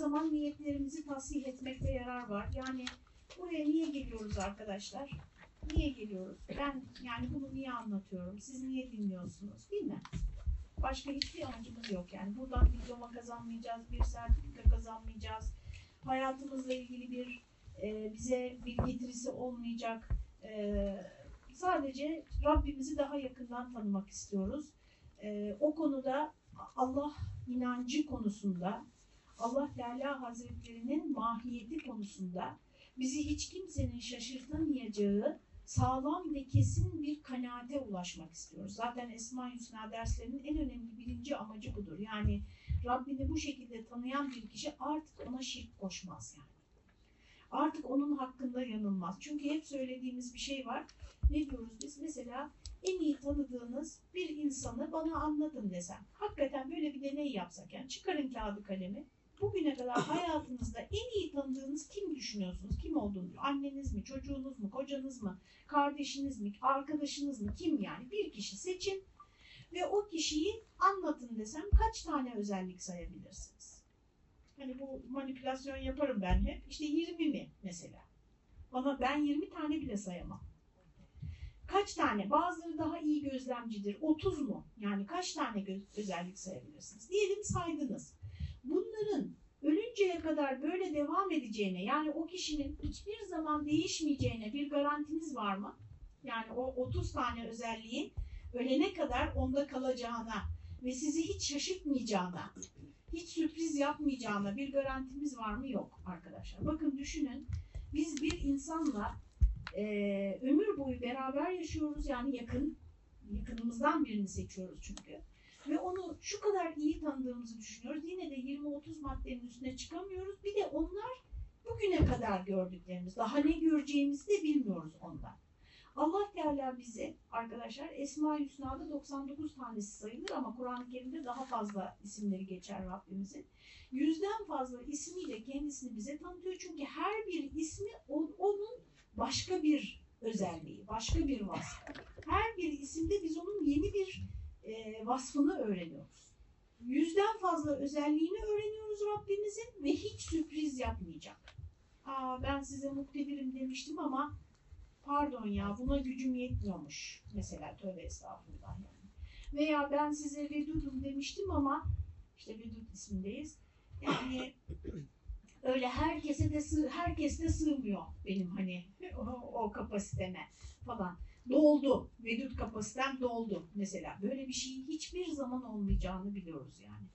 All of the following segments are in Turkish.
zaman niyetlerimizi tasih etmekte yarar var. Yani buraya niye geliyoruz arkadaşlar? Niye geliyoruz? Ben yani bunu niye anlatıyorum? Siz niye dinliyorsunuz? Değil mi? Başka hiçbir amacımız yok yani. Buradan diploma kazanmayacağız, bir sertifika kazanmayacağız. Hayatımızla ilgili bir e, bize bir getirisi olmayacak. E, sadece Rabbimizi daha yakından tanımak istiyoruz. E, o konuda Allah inancı konusunda, Allah Teala Hazretlerinin mahiyeti konusunda bizi hiç kimsenin şaşırtamayacağı sağlam ve kesin bir kanaate ulaşmak istiyoruz. Zaten Esma Hüsna derslerinin en önemli birinci amacı budur. Yani Rabbini bu şekilde tanıyan bir kişi artık ona şirk koşmaz yani. Artık onun hakkında yanılmaz. Çünkü hep söylediğimiz bir şey var. Ne diyoruz biz? Mesela en iyi tanıdığınız bir insanı bana anlatın desem. Hakikaten böyle bir deney yapsak yani çıkarın kağıdı kalemi. Bugüne kadar hayatınızda en iyi tanıdığınız kim düşünüyorsunuz? Kim olduğunu? Anneniz mi, çocuğunuz mu, kocanız mı, kardeşiniz mi, arkadaşınız mı? Kim yani? Bir kişi seçin ve o kişiyi anlatın desem kaç tane özellik sayabilirsiniz? Hani bu manipülasyon yaparım ben hep. İşte 20 mi mesela? Bana ben 20 tane bile sayamam. Kaç tane? Bazıları daha iyi gözlemcidir. 30 mu? Yani kaç tane özellik sayabilirsiniz? Diyelim saydınız. Bunların ölünceye kadar böyle devam edeceğine yani o kişinin hiçbir zaman değişmeyeceğine bir garantiniz var mı? Yani o 30 tane özelliğin ölene kadar onda kalacağına ve sizi hiç şaşırtmayacağına, hiç sürpriz yapmayacağına bir garantimiz var mı? Yok arkadaşlar. Bakın düşünün biz bir insanla e, ömür boyu beraber yaşıyoruz yani yakın, yakınımızdan birini seçiyoruz çünkü. Ve onu şu kadar iyi tanıdığımızı düşünüyoruz. Yine de 20-30 maddenin üstüne çıkamıyoruz. Bir de onlar bugüne kadar gördüklerimiz. Daha ne göreceğimizi de bilmiyoruz ondan. Allah Teala bize arkadaşlar Esma-i Hüsna'da 99 tanesi sayılır ama Kur'an-ı Kerim'de daha fazla isimleri geçer Rabbimizin. Yüzden fazla ismiyle kendisini bize tanıtıyor. Çünkü her bir ismi onun başka bir özelliği, başka bir vasfı. Her bir isimde biz onun yeni bir e, vasfını öğreniyoruz. Yüzden fazla özelliğini öğreniyoruz Rabbimizin ve hiç sürpriz yapmayacak. Aa, ben size muktedirim demiştim ama pardon ya buna gücüm yetmiyormuş. Mesela tövbe estağfurullah yani. Veya ben size vedudum demiştim ama işte vedud ismindeyiz. Yani öyle herkese de sığ, herkes de sığmıyor benim hani o, o kapasiteme falan doldu. Vedut kapasitem doldu mesela. Böyle bir şeyin hiçbir zaman olmayacağını biliyoruz yani.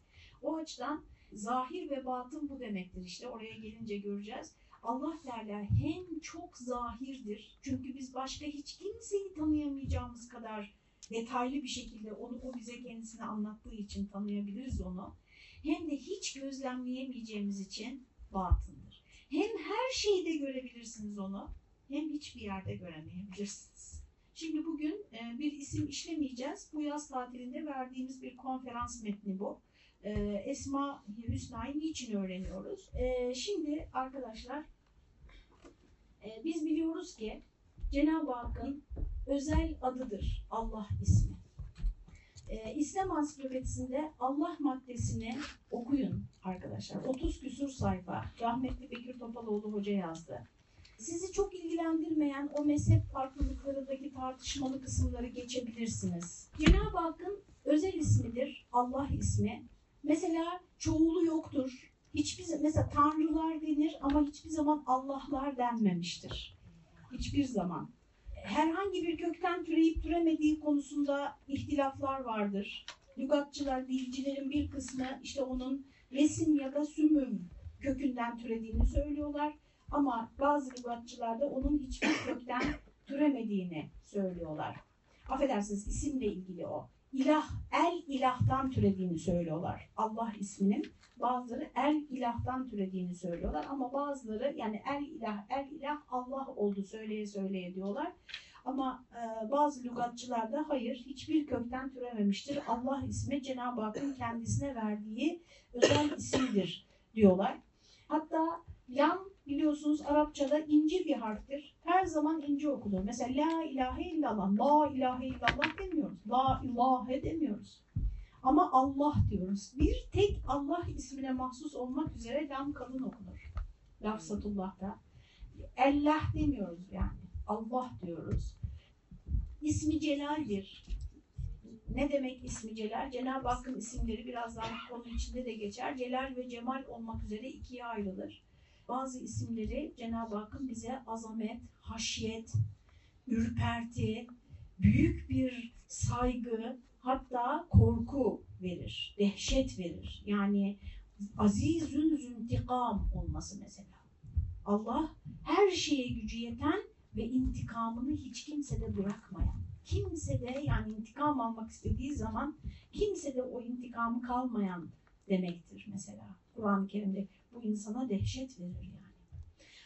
O açıdan zahir ve batın bu demektir işte. Oraya gelince göreceğiz. Allah Teala hem çok zahirdir. Çünkü biz başka hiç kimseyi tanıyamayacağımız kadar detaylı bir şekilde onu o bize kendisini anlattığı için tanıyabiliriz onu. Hem de hiç gözlemleyemeyeceğimiz için batındır. Hem her şeyde görebilirsiniz onu hem hiçbir yerde göremeyebilirsiniz. Şimdi bugün e, bir isim işlemeyeceğiz. Bu yaz tatilinde verdiğimiz bir konferans metni bu. E, Esma Hüsna'yı niçin öğreniyoruz? E, şimdi arkadaşlar biz biliyoruz ki Cenab-ı Hakk'ın özel adıdır Allah ismi. E, İslam Ansiklopedisinde Allah maddesini okuyun arkadaşlar. 30 küsur sayfa. Rahmetli Bekir Topaloğlu Hoca yazdı sizi çok ilgilendirmeyen o mezhep farklılıklarındaki tartışmalı kısımları geçebilirsiniz. Cenab-ı Hakk'ın özel ismidir, Allah ismi. Mesela çoğulu yoktur. Hiçbir mesela tanrılar denir ama hiçbir zaman Allah'lar denmemiştir. Hiçbir zaman. Herhangi bir kökten türeyip türemediği konusunda ihtilaflar vardır. Lügatçılar, dilcilerin bir kısmı işte onun resim ya da sümüm kökünden türediğini söylüyorlar. Ama bazı lügatçılar da onun hiçbir kökten türemediğini söylüyorlar. Affedersiniz isimle ilgili o. İlah, el ilahtan türediğini söylüyorlar. Allah isminin bazıları el ilahtan türediğini söylüyorlar ama bazıları yani el ilah, el ilah Allah oldu söyleye söyleye diyorlar. Ama e, bazı lügatçılar da hayır hiçbir kökten türememiştir. Allah ismi Cenab-ı Hakk'ın kendisine verdiği özel ismidir diyorlar. Hatta lam biliyorsunuz Arapçada ince bir harftir. Her zaman ince okunur. Mesela la ilahe illallah, la ilahe illallah demiyoruz. La ilahe demiyoruz. Ama Allah diyoruz. Bir tek Allah ismine mahsus olmak üzere lam kalın okunur. Lafzatullah'ta. Allah demiyoruz yani. Allah diyoruz. İsmi Celal'dir. Ne demek ismi Celal? Cenab-ı Hakk'ın isimleri birazdan konu içinde de geçer. Celal ve Cemal olmak üzere ikiye ayrılır. Bazı isimleri Cenab-ı Hakk'ın bize azamet, haşyet, ürperti, büyük bir saygı, hatta korku verir, dehşet verir. Yani azizün züntikam olması mesela. Allah her şeye gücü yeten ve intikamını hiç kimsede bırakmayan. Kimsede yani intikam almak istediği zaman kimsede o intikamı kalmayan demektir mesela. Kur'an-ı Kerim'de bu insana dehşet verir yani.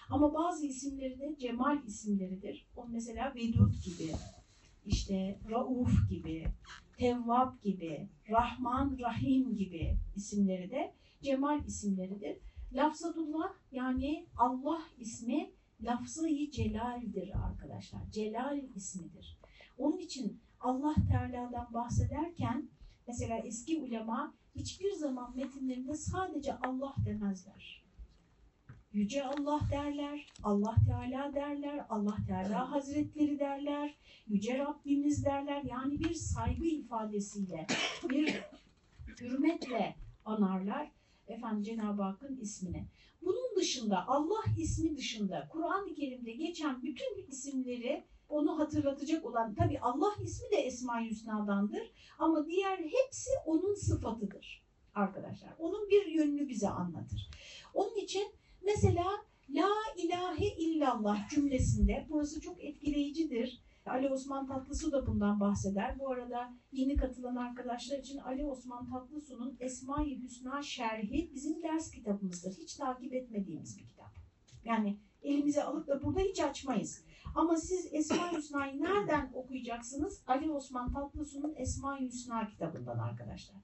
Ama bazı isimleri de cemal isimleridir. O mesela Vedud gibi, işte Rauf gibi, Tevvab gibi, Rahman, Rahim gibi isimleri de cemal isimleridir. Lafzatullah yani Allah ismi lafzayı celaldir arkadaşlar. Celal ismidir. Onun için Allah Teala'dan bahsederken mesela eski ulema hiçbir zaman metinlerinde sadece Allah demezler. Yüce Allah derler, Allah Teala derler, Allah Teala Hazretleri derler, Yüce Rabbimiz derler. Yani bir saygı ifadesiyle, bir hürmetle anarlar efendim Cenab-ı Hakk'ın ismini. Bunun dışında Allah ismi dışında Kur'an-ı Kerim'de geçen bütün isimleri onu hatırlatacak olan tabi Allah ismi de Esma-i Hüsna'dandır ama diğer hepsi onun sıfatıdır arkadaşlar. Onun bir yönünü bize anlatır. Onun için mesela La ilahe illallah cümlesinde burası çok etkileyicidir. Ali Osman Tatlısu da bundan bahseder. Bu arada yeni katılan arkadaşlar için Ali Osman Tatlısu'nun Esma-i Hüsna şerhi bizim ders kitabımızdır. Hiç takip etmediğimiz bir kitap. Yani elimize alıp da burada hiç açmayız. Ama siz Esma-i Hüsna'yı nereden okuyacaksınız? Ali Osman Tatlısu'nun Esma-i Hüsna kitabından arkadaşlar.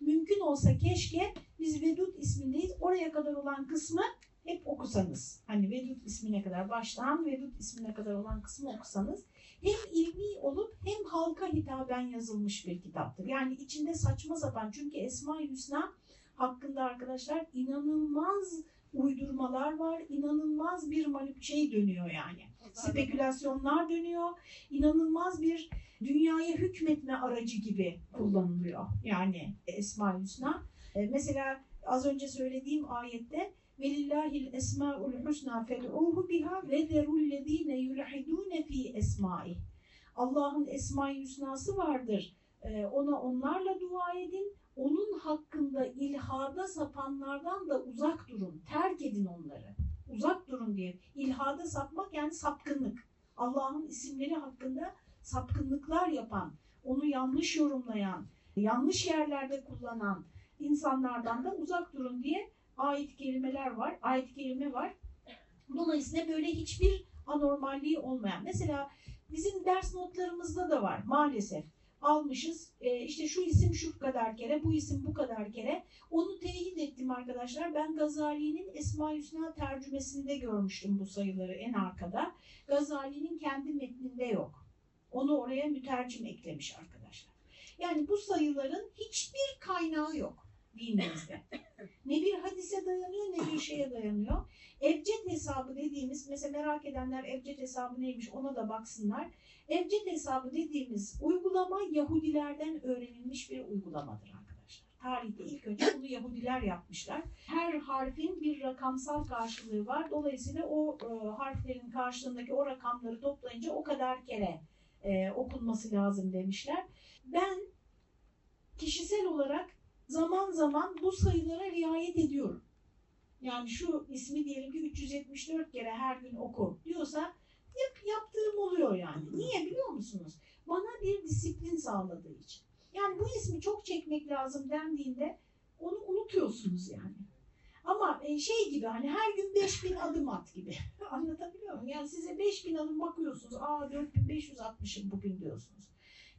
Mümkün olsa keşke biz Vedud ismindeyiz. Oraya kadar olan kısmı hep okusanız. Hani Vedud ismine kadar baştan Vedud ismine kadar olan kısmı okusanız hem ilmi olup hem halka hitaben yazılmış bir kitaptır. Yani içinde saçma sapan çünkü Esma-i Hüsna hakkında arkadaşlar inanılmaz uydurmalar var. inanılmaz bir manip şey dönüyor yani. Spekülasyonlar dönüyor. İnanılmaz bir dünyaya hükmetme aracı gibi kullanılıyor. Yani Esma-i Hüsna. Ee, mesela az önce söylediğim ayette velillahil esmaul husna fed'uhu biha ve zerullezine yulhidune fi esma'i. Allah'ın esma-i hüsnası vardır. Ee, ona onlarla dua edin. Onun hakkında ilhada sapanlardan da uzak durun. Terk edin onları. Uzak durun diye. İlhada sapmak yani sapkınlık. Allah'ın isimleri hakkında sapkınlıklar yapan, onu yanlış yorumlayan, yanlış yerlerde kullanan insanlardan da uzak durun diye ayet kelimeler var, ayet kelime var. Dolayısıyla böyle hiçbir anormalliği olmayan. Mesela bizim ders notlarımızda da var maalesef. Almışız e, işte şu isim şu kadar kere, bu isim bu kadar kere. Onu teyit ettim arkadaşlar. Ben Gazali'nin Esma-i Hüsna tercümesinde görmüştüm bu sayıları en arkada. Gazali'nin kendi metninde yok. Onu oraya mütercim eklemiş arkadaşlar. Yani bu sayıların hiçbir kaynağı yok dinimizde. Ne bir hadise dayanıyor ne bir şeye dayanıyor. Ebced hesabı dediğimiz, mesela merak edenler ebced hesabı neymiş ona da baksınlar. Ebced hesabı dediğimiz uygulama Yahudilerden öğrenilmiş bir uygulamadır arkadaşlar. Tarihte ilk önce bunu Yahudiler yapmışlar. Her harfin bir rakamsal karşılığı var. Dolayısıyla o e, harflerin karşılığındaki o rakamları toplayınca o kadar kere e, okunması lazım demişler. Ben kişisel olarak zaman zaman bu sayılara riayet ediyorum. Yani şu ismi diyelim ki 374 kere her gün oku diyorsa yap, yaptığım oluyor yani. Niye biliyor musunuz? Bana bir disiplin sağladığı için. Yani bu ismi çok çekmek lazım dendiğinde onu unutuyorsunuz yani. Ama e, şey gibi hani her gün 5000 adım at gibi. Anlatabiliyor muyum? Yani size 5000 adım bakıyorsunuz. Aa 4560'ım bugün diyorsunuz.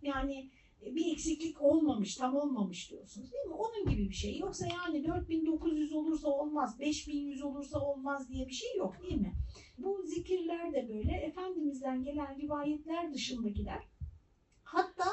Yani bir eksiklik olmamış, tam olmamış diyorsunuz değil mi? Onun gibi bir şey. Yoksa yani 4900 olursa olmaz, 5100 olursa olmaz diye bir şey yok değil mi? Bu zikirler de böyle Efendimiz'den gelen rivayetler dışındakiler. Hatta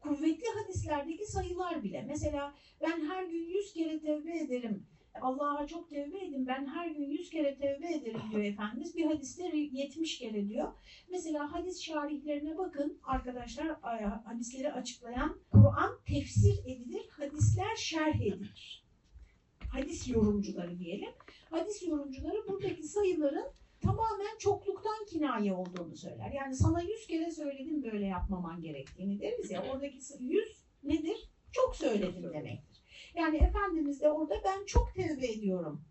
kuvvetli hadislerdeki sayılar bile. Mesela ben her gün yüz kere tevbe ederim. Allah'a çok tevbe edin ben her gün yüz kere tevbe ederim diyor Efendimiz. Bir hadiste 70 kere diyor. Mesela hadis şarihlerine bakın arkadaşlar hadisleri açıklayan Kur'an tefsir edilir, hadisler şerh edilir. Hadis yorumcuları diyelim. Hadis yorumcuları buradaki sayıların tamamen çokluktan kinaye olduğunu söyler. Yani sana yüz kere söyledim böyle yapmaman gerektiğini deriz ya. Oradaki yüz nedir? Çok söyledim demektir. Yani Efendimiz de orada ben çok tevbe ediyorum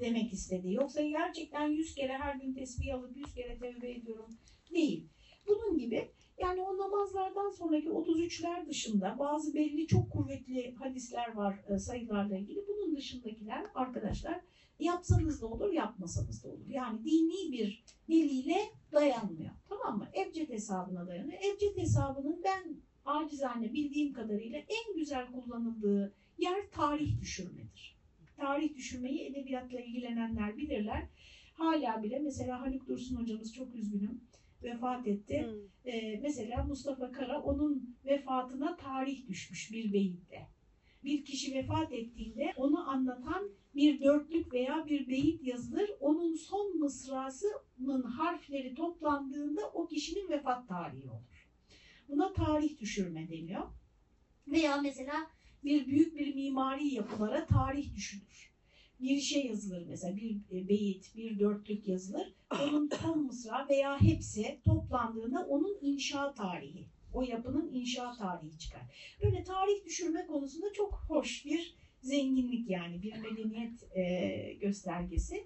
demek istedi. Yoksa gerçekten yüz kere her gün tesbih alıp yüz kere tevbe ediyorum değil. Bunun gibi yani o namazlardan sonraki 33'ler dışında bazı belli çok kuvvetli hadisler var e, sayılarla ilgili. Bunun dışındakiler arkadaşlar yapsanız da olur, yapmasanız da olur. Yani dini bir delile dayanmıyor. Tamam mı? Ebced hesabına dayanıyor. Ebced hesabının ben acizane bildiğim kadarıyla en güzel kullanıldığı yer tarih düşürmedir. Tarih düşürmeyi edebiyatla ilgilenenler bilirler. Hala bile mesela Haluk Dursun hocamız çok üzgünüm vefat etti. Hmm. Ee, mesela Mustafa Kara onun vefatına tarih düşmüş bir beyitte. Bir kişi vefat ettiğinde onu anlatan bir dörtlük veya bir beyit yazılır. Onun son mısrasının harfleri toplandığında o kişinin vefat tarihi olur. Buna tarih düşürme deniyor. Veya mesela bir büyük bir mimari yapılara tarih düşünür. Bir şey yazılır mesela bir e, beyit, bir dörtlük yazılır. Onun son mısra veya hepsi toplandığında onun inşa tarihi, o yapının inşa tarihi çıkar. Böyle tarih düşürme konusunda çok hoş bir zenginlik yani bir medeniyet e, göstergesi.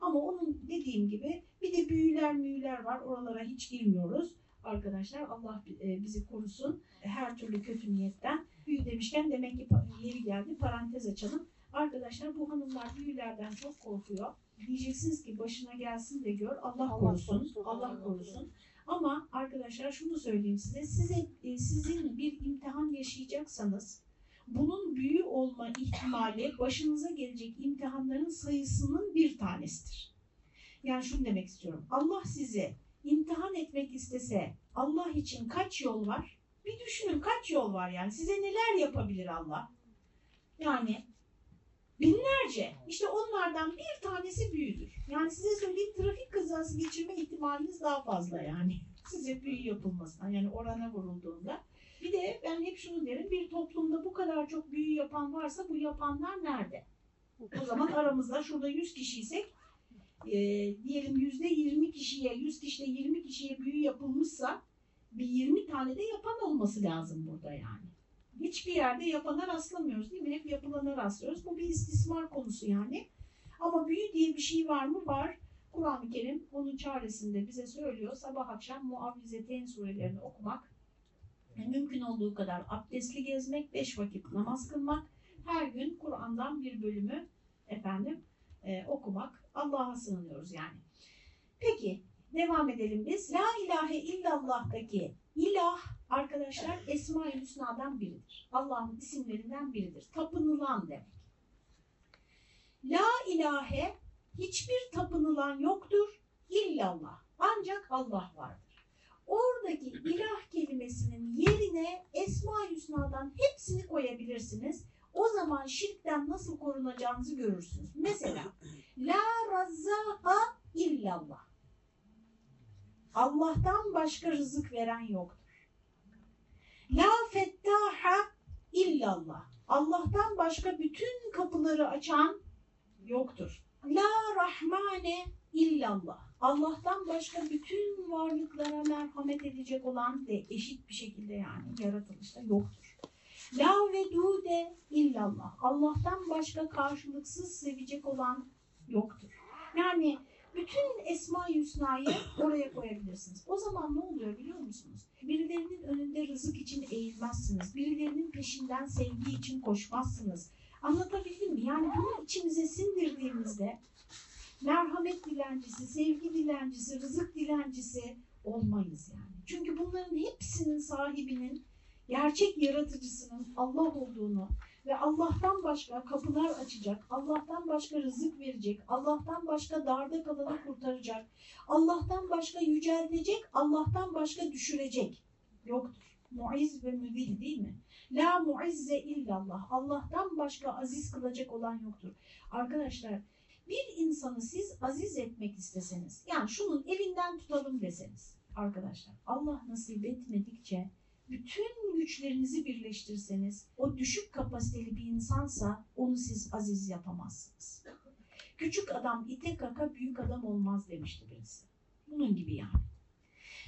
Ama onun dediğim gibi bir de büyüler müyüler var. Oralara hiç girmiyoruz arkadaşlar. Allah e, bizi korusun her türlü kötü niyetten. Büyü demişken demek ki yeri geldi parantez açalım. Arkadaşlar bu hanımlar büyülerden çok korkuyor. Diyeceksiniz ki başına gelsin de gör Allah, Allah korusun, korusun, Allah korusun. Ama arkadaşlar şunu söyleyeyim size, size e, sizin bir imtihan yaşayacaksanız bunun büyü olma ihtimali başınıza gelecek imtihanların sayısının bir tanesidir. Yani şunu demek istiyorum. Allah sizi imtihan etmek istese Allah için kaç yol var? Bir düşünün kaç yol var yani. Size neler yapabilir Allah? Yani binlerce. İşte onlardan bir tanesi büyüdür. Yani size söyleyeyim trafik kazası geçirme ihtimaliniz daha fazla yani. Size büyü yapılmasından yani orana vurulduğunda. Bir de ben hep şunu derim, bir toplumda bu kadar çok büyü yapan varsa bu yapanlar nerede? O zaman aramızda şurada 100 kişiysek e, diyelim yüzde 20 kişiye, 100 kişide 20 kişiye büyü yapılmışsa bir 20 tane de yapan olması lazım burada yani. Hiçbir yerde yapana rastlamıyoruz değil mi? Hep yapılana rastlıyoruz. Bu bir istismar konusu yani. Ama büyü diye bir şey var mı? Var. Kur'an-ı Kerim onun çaresinde bize söylüyor. Sabah akşam muavvizeteyn surelerini okumak, mümkün olduğu kadar abdestli gezmek, beş vakit namaz kılmak, her gün Kur'an'dan bir bölümü efendim e, okumak. Allah'a sığınıyoruz yani. Peki devam edelim biz. La ilahe illallah'taki ilah arkadaşlar Esma-i Hüsna'dan biridir. Allah'ın isimlerinden biridir. Tapınılan demek. La ilahe hiçbir tapınılan yoktur illallah. Ancak Allah vardır oradaki ilah kelimesinin yerine Esma-i Hüsna'dan hepsini koyabilirsiniz. O zaman şirkten nasıl korunacağınızı görürsünüz. Mesela La razzaka illallah. Allah'tan başka rızık veren yoktur. La fettaha illallah. Allah'tan başka bütün kapıları açan yoktur. La rahmane illallah. Allah'tan başka bütün varlıklara merhamet edecek olan de eşit bir şekilde yani yaratılışta yoktur. La ve de illallah. Allah'tan başka karşılıksız sevecek olan yoktur. Yani bütün Esma-i Hüsna'yı oraya koyabilirsiniz. O zaman ne oluyor biliyor musunuz? Birilerinin önünde rızık için eğilmezsiniz. Birilerinin peşinden sevgi için koşmazsınız. Anlatabildim mi? Yani bunu içimize sindirdiğimizde merhamet dilencisi, sevgi dilencisi, rızık dilencisi olmayız yani. Çünkü bunların hepsinin sahibinin, gerçek yaratıcısının Allah olduğunu ve Allah'tan başka kapılar açacak, Allah'tan başka rızık verecek, Allah'tan başka darda kalanı kurtaracak, Allah'tan başka yüceltecek, Allah'tan başka düşürecek yoktur. muiz ve müzil değil mi? La muizze illallah. Allah'tan başka aziz kılacak olan yoktur. Arkadaşlar bir insanı siz aziz etmek isteseniz, yani şunun elinden tutalım deseniz arkadaşlar Allah nasip etmedikçe bütün güçlerinizi birleştirseniz o düşük kapasiteli bir insansa onu siz aziz yapamazsınız. Küçük adam ite kaka büyük adam olmaz demişti birisi. Bunun gibi yani.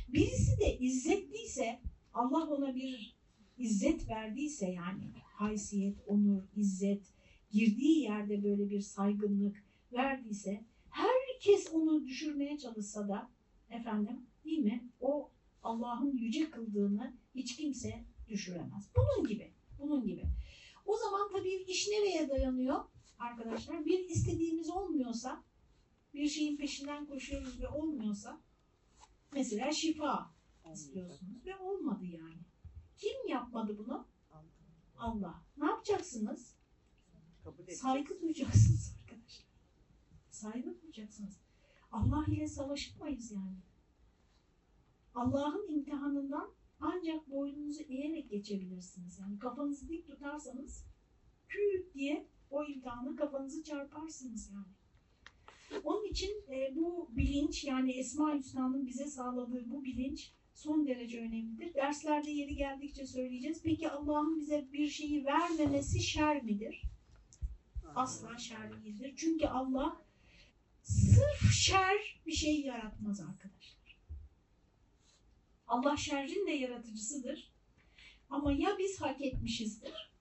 Birisi de izzetliyse Allah ona bir izzet verdiyse yani haysiyet, onur, izzet girdiği yerde böyle bir saygınlık verdiyse herkes onu düşürmeye çalışsa da efendim değil mi? O Allah'ın yüce kıldığını hiç kimse düşüremez. Bunun gibi. Bunun gibi. O zaman tabii iş nereye dayanıyor arkadaşlar? Bir istediğimiz olmuyorsa, bir şeyin peşinden koşuyoruz ve olmuyorsa, mesela şifa istiyorsunuz ve olmadı yani. Kim yapmadı bunu? Allah. Ne yapacaksınız? Saygı duyacaksınız arkadaşlar. Saygı duyacaksınız. Allah ile savaşmayız yani. Allah'ın imtihanından ancak boynunuzu eğerek geçebilirsiniz. Yani kafanızı dik tutarsanız küt diye o imtihanı kafanızı çarparsınız yani. Onun için e, bu bilinç yani Esma Hüsna'nın bize sağladığı bu bilinç son derece önemlidir. Derslerde yeri geldikçe söyleyeceğiz. Peki Allah'ın bize bir şeyi vermemesi şer midir? Asla şer değildir. Çünkü Allah sırf şer bir şey yaratmaz arkadaşlar. Allah şerrin de yaratıcısıdır. Ama ya biz hak etmişizdir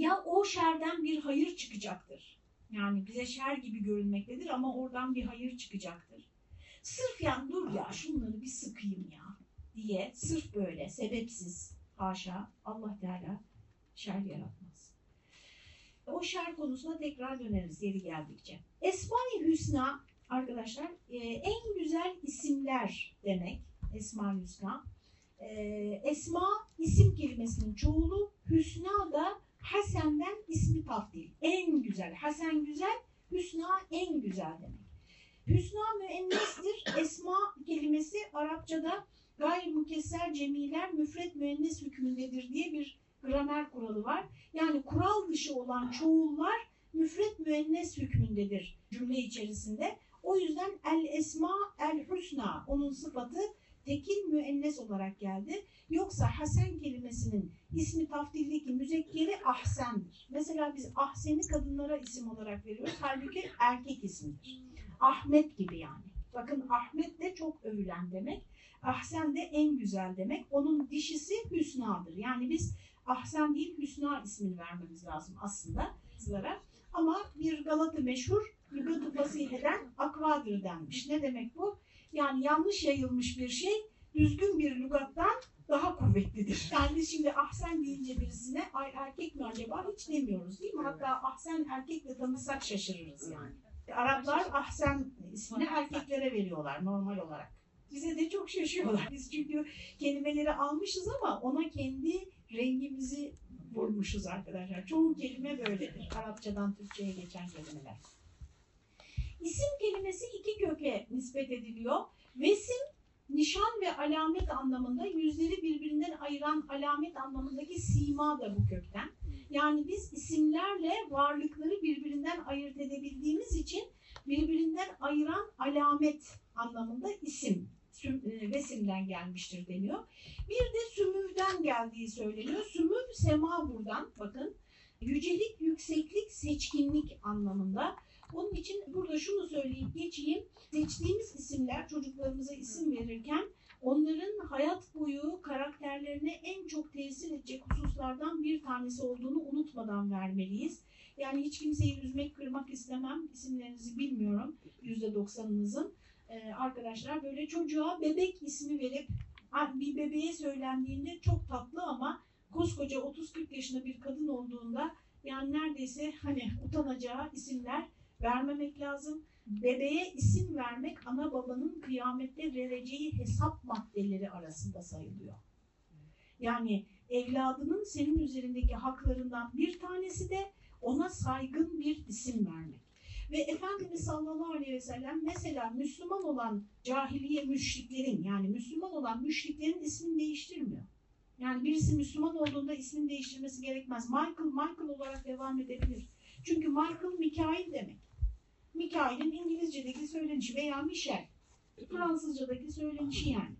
ya o şerden bir hayır çıkacaktır. Yani bize şer gibi görünmektedir ama oradan bir hayır çıkacaktır. Sırf yani dur ya şunları bir sıkayım ya diye sırf böyle sebepsiz haşa Allah Teala şer yaratmaz. O şer konusuna tekrar döneriz yeri geldikçe. Esma-i Hüsna arkadaşlar e, en güzel isimler demek Esma-i Hüsna. E, Esma isim kelimesinin çoğulu, Hüsna da Hasen'den ismi taftil. En güzel. Hasen güzel, Hüsna en güzel demek. Hüsna müennestir. Esma kelimesi Arapçada gayrimükesser cemiler müfret müennes hükmündedir diye bir gramer kuralı var. Yani kural dışı olan çoğullar müfret müennes hükmündedir cümle içerisinde. O yüzden el esma el husna onun sıfatı tekil müennes olarak geldi. Yoksa hasen kelimesinin ismi taftildeki müzekkeri ahsendir. Mesela biz ahseni kadınlara isim olarak veriyoruz. Halbuki erkek ismidir. Ahmet gibi yani. Bakın Ahmet de çok övülen demek. Ahsen de en güzel demek. Onun dişisi Hüsna'dır. Yani biz Ahsen değil Hüsna ismini vermemiz lazım aslında kızlara. Ama bir Galata meşhur lügat-ı fasiheden akvadır denmiş. Ne demek bu? Yani yanlış yayılmış bir şey düzgün bir lügattan daha kuvvetlidir. Yani şimdi ahsen deyince birisine ay erkek mi acaba hiç demiyoruz değil mi? Hatta ahsen erkekle tanısak şaşırırız yani. Araplar ahsen ismini erkeklere veriyorlar normal olarak. Bize de çok şaşıyorlar. Biz çünkü kelimeleri almışız ama ona kendi rengimizi vurmuşuz arkadaşlar. Çoğu kelime böyledir. Arapçadan Türkçe'ye geçen kelimeler. İsim kelimesi iki köke nispet ediliyor. Vesim nişan ve alamet anlamında yüzleri birbirinden ayıran alamet anlamındaki sima da bu kökten. Yani biz isimlerle varlıkları birbirinden ayırt edebildiğimiz için birbirinden ayıran alamet anlamında isim vesimden gelmiştir deniyor. Bir de sümüvden geldiği söyleniyor. Sümüv sema buradan bakın. Yücelik, yükseklik, seçkinlik anlamında. Onun için burada şunu söyleyip geçeyim. Seçtiğimiz isimler çocuklarımıza isim verirken onların hayat boyu karakterlerine en çok tesir edecek hususlardan bir tanesi olduğunu unutmadan vermeliyiz. Yani hiç kimseyi üzmek, kırmak istemem. İsimlerinizi bilmiyorum %90'ınızın. Ee, arkadaşlar böyle çocuğa bebek ismi verip bir bebeğe söylendiğinde çok tatlı ama koskoca 30-40 yaşında bir kadın olduğunda yani neredeyse hani utanacağı isimler vermemek lazım. Bebeğe isim vermek ana babanın kıyamette vereceği hesap maddeleri arasında sayılıyor. Yani evladının senin üzerindeki haklarından bir tanesi de ona saygın bir isim vermek. Ve Efendimiz sallallahu aleyhi ve sellem mesela Müslüman olan cahiliye müşriklerin yani Müslüman olan müşriklerin ismini değiştirmiyor. Yani birisi Müslüman olduğunda ismini değiştirmesi gerekmez. Michael, Michael olarak devam edebilir. Çünkü Michael Mikail demek. Mikail'in İngilizce'deki söylenişi veya Michel Fransızca'daki söylenişi yani.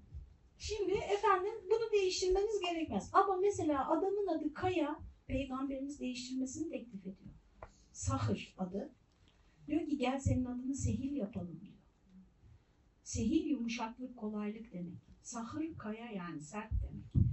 Şimdi efendim bunu değiştirmeniz gerekmez. Ama mesela adamın adı Kaya, peygamberimiz değiştirmesini teklif ediyor. Sahır adı. Diyor ki gel senin adını Sehil yapalım diyor. Sehil yumuşaklık, kolaylık demek. Sahır kaya yani sert demek.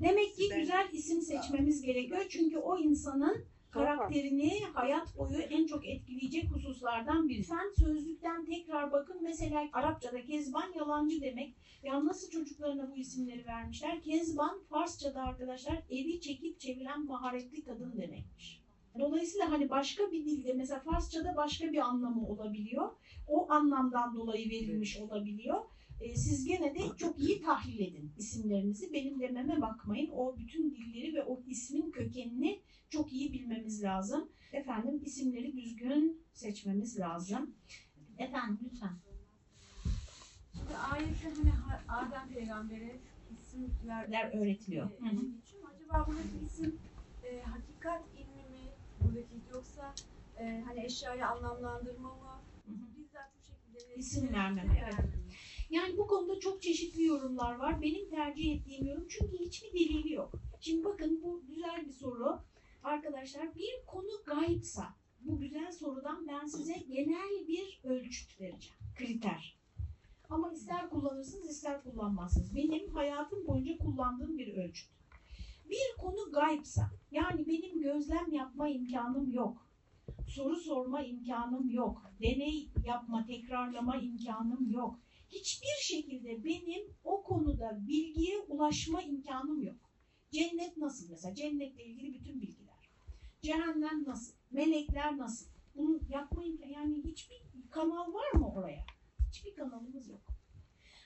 Demek ki güzel isim seçmemiz gerekiyor. Çünkü o insanın karakterini hayat boyu en çok etkileyecek hususlardan biri. Sen sözlükten tekrar bakın. Mesela Arapçada kezban yalancı demek. Ya nasıl çocuklarına bu isimleri vermişler? Kezban Farsçada arkadaşlar evi çekip çeviren maharetli kadın demekmiş. Dolayısıyla hani başka bir dilde mesela Farsçada başka bir anlamı olabiliyor. O anlamdan dolayı verilmiş olabiliyor. Ee, siz gene de çok iyi tahlil edin isimlerinizi. Benim dememe bakmayın. O bütün dilleri ve o ismin kökenini çok iyi bilmemiz lazım. Efendim isimleri düzgün seçmemiz lazım. Efendim lütfen. Şimdi ayette hani Ha- Adem peygambere isimler öğretiliyor. e, Hı hı. Acaba buradaki isim e, hakikat ilmi mi buradaki yoksa e, hani eşyayı anlamlandırma mı? Hı hı. Bizzat bu şekilde İsim verme, isim evet. Yani bu konuda çok çeşitli yorumlar var. Benim tercih ettiğim yorum çünkü hiçbir delili yok. Şimdi bakın bu güzel bir soru. Arkadaşlar bir konu gayipsa bu güzel sorudan ben size genel bir ölçüt vereceğim. Kriter. Ama ister kullanırsınız ister kullanmazsınız. Benim hayatım boyunca kullandığım bir ölçüt. Bir konu gayipsa yani benim gözlem yapma imkanım yok. Soru sorma imkanım yok. Deney yapma, tekrarlama imkanım yok hiçbir şekilde benim o konuda bilgiye ulaşma imkanım yok. Cennet nasıl mesela? Cennetle ilgili bütün bilgiler. Cehennem nasıl? Melekler nasıl? Bunu yapma imkanı yani hiçbir kanal var mı oraya? Hiçbir kanalımız yok.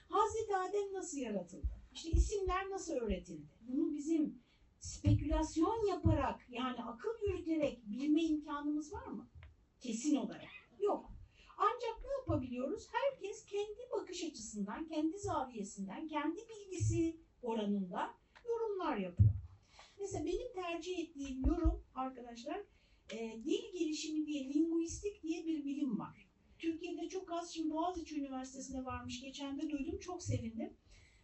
Hazreti Adem nasıl yaratıldı? İşte isimler nasıl öğretildi? Bunu bizim spekülasyon yaparak yani akıl yürüterek bilme imkanımız var mı? Kesin olarak. Yok. Ancak yapabiliyoruz? Herkes kendi bakış açısından, kendi zaviyesinden, kendi bilgisi oranında yorumlar yapıyor. Mesela benim tercih ettiğim yorum arkadaşlar e, dil gelişimi diye, linguistik diye bir bilim var. Türkiye'de çok az, şimdi Boğaziçi Üniversitesi'nde varmış, geçen de duydum, çok sevindim.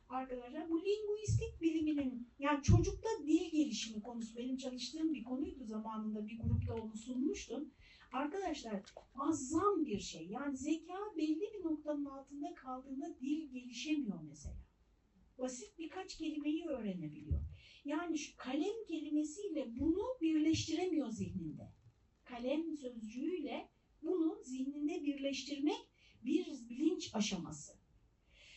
Arkadaşlar bu linguistik biliminin yani çocukta dil gelişimi konusu benim çalıştığım bir konuydu zamanında bir grupta onu sunmuştum. Arkadaşlar muazzam bir şey. Yani zeka belli bir noktanın altında kaldığında dil gelişemiyor mesela. Basit birkaç kelimeyi öğrenebiliyor. Yani şu kalem kelimesiyle bunu birleştiremiyor zihninde. Kalem sözcüğüyle bunu zihninde birleştirmek bir bilinç aşaması.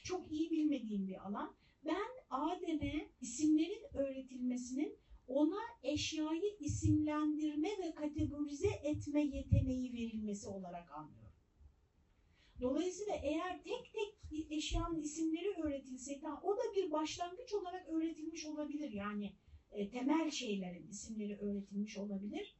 Çok iyi bilmediğim bir alan. Ben Adem'e isimlerin öğretilmesinin ona eşyayı isimlendirme ve kategorize etme yeteneği verilmesi olarak anlıyorum. Dolayısıyla eğer tek tek eşyanın isimleri öğretilse o da bir başlangıç olarak öğretilmiş olabilir. Yani e, temel şeylerin isimleri öğretilmiş olabilir.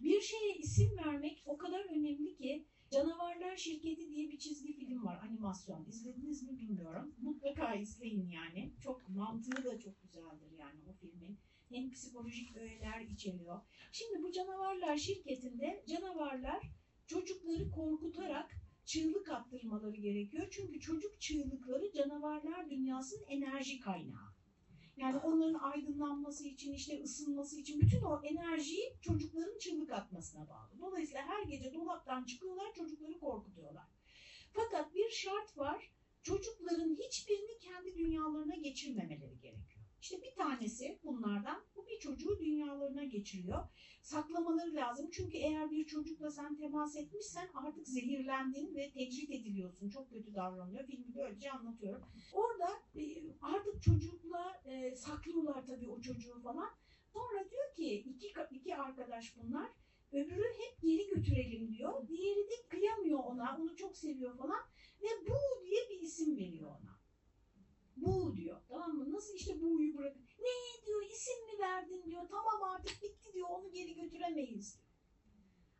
Bir şeye isim vermek o kadar önemli ki Canavarlar Şirketi diye bir çizgi film var, animasyon. İzlediniz mi bilmiyorum. Mutlaka izleyin yani. Çok mantığı da çok güzeldir yani o filmin hem psikolojik öğeler içeriyor. Şimdi bu canavarlar şirketinde canavarlar çocukları korkutarak çığlık attırmaları gerekiyor. Çünkü çocuk çığlıkları canavarlar dünyasının enerji kaynağı. Yani onların aydınlanması için, işte ısınması için bütün o enerjiyi çocukların çığlık atmasına bağlı. Dolayısıyla her gece dolaptan çıkıyorlar, çocukları korkutuyorlar. Fakat bir şart var, çocukların hiçbirini kendi dünyalarına geçirmemeleri gerekiyor. İşte bir tanesi bunlardan bu bir çocuğu dünyalarına geçiriyor. Saklamaları lazım çünkü eğer bir çocukla sen temas etmişsen artık zehirlendin ve tecrit ediliyorsun. Çok kötü davranıyor. Filmi böylece anlatıyorum. Orada e, artık çocukla e, saklıyorlar tabii o çocuğu falan. Sonra diyor ki iki, iki arkadaş bunlar. Öbürü hep geri götürelim diyor. Diğeri de kıyamıyor ona. Onu çok seviyor falan. Ve bu diye bir isim veriyor ona. Bu diyor. Tamam mı? Nasıl işte bu'yu bırakın. Ne diyor isim mi verdin diyor. Tamam artık bitti diyor. Onu geri götüremeyiz diyor.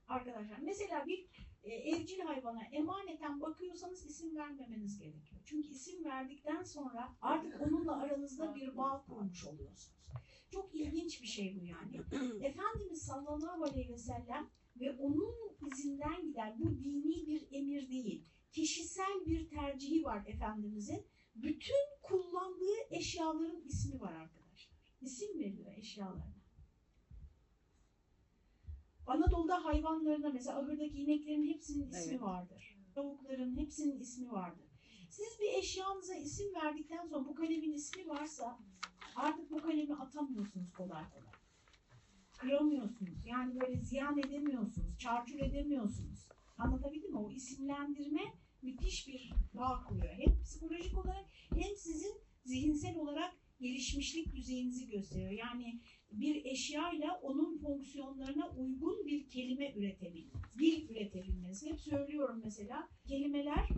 Arkadaşlar mesela bir e, evcil hayvana emaneten bakıyorsanız isim vermemeniz gerekiyor. Çünkü isim verdikten sonra artık onunla aranızda bir bağ kurmuş oluyorsunuz. Çok ilginç bir şey bu yani. Efendimiz sallallahu aleyhi ve sellem ve onun izinden gider. Bu dini bir emir değil. Kişisel bir tercihi var Efendimizin. Bütün kullandığı eşyaların ismi var arkadaşlar. İsim veriyor eşyalarına. Anadolu'da hayvanlarına mesela ahırdaki ineklerin hepsinin ismi Evet. vardır. Tavukların hepsinin ismi vardır. Siz bir eşyanıza isim verdikten sonra bu kalemin ismi varsa artık bu kalemi atamıyorsunuz kolay kolay. Kıramıyorsunuz. Yani böyle ziyan edemiyorsunuz. Çarçur edemiyorsunuz. Anlatabildim mi? O isimlendirme müthiş bir bağ kuruyor. Hem psikolojik olarak hem sizin zihinsel olarak gelişmişlik düzeyinizi gösteriyor. Yani bir eşyayla onun fonksiyonlarına uygun bir kelime üretebilmeniz, dil üretebilmeniz. Hep söylüyorum mesela kelimeler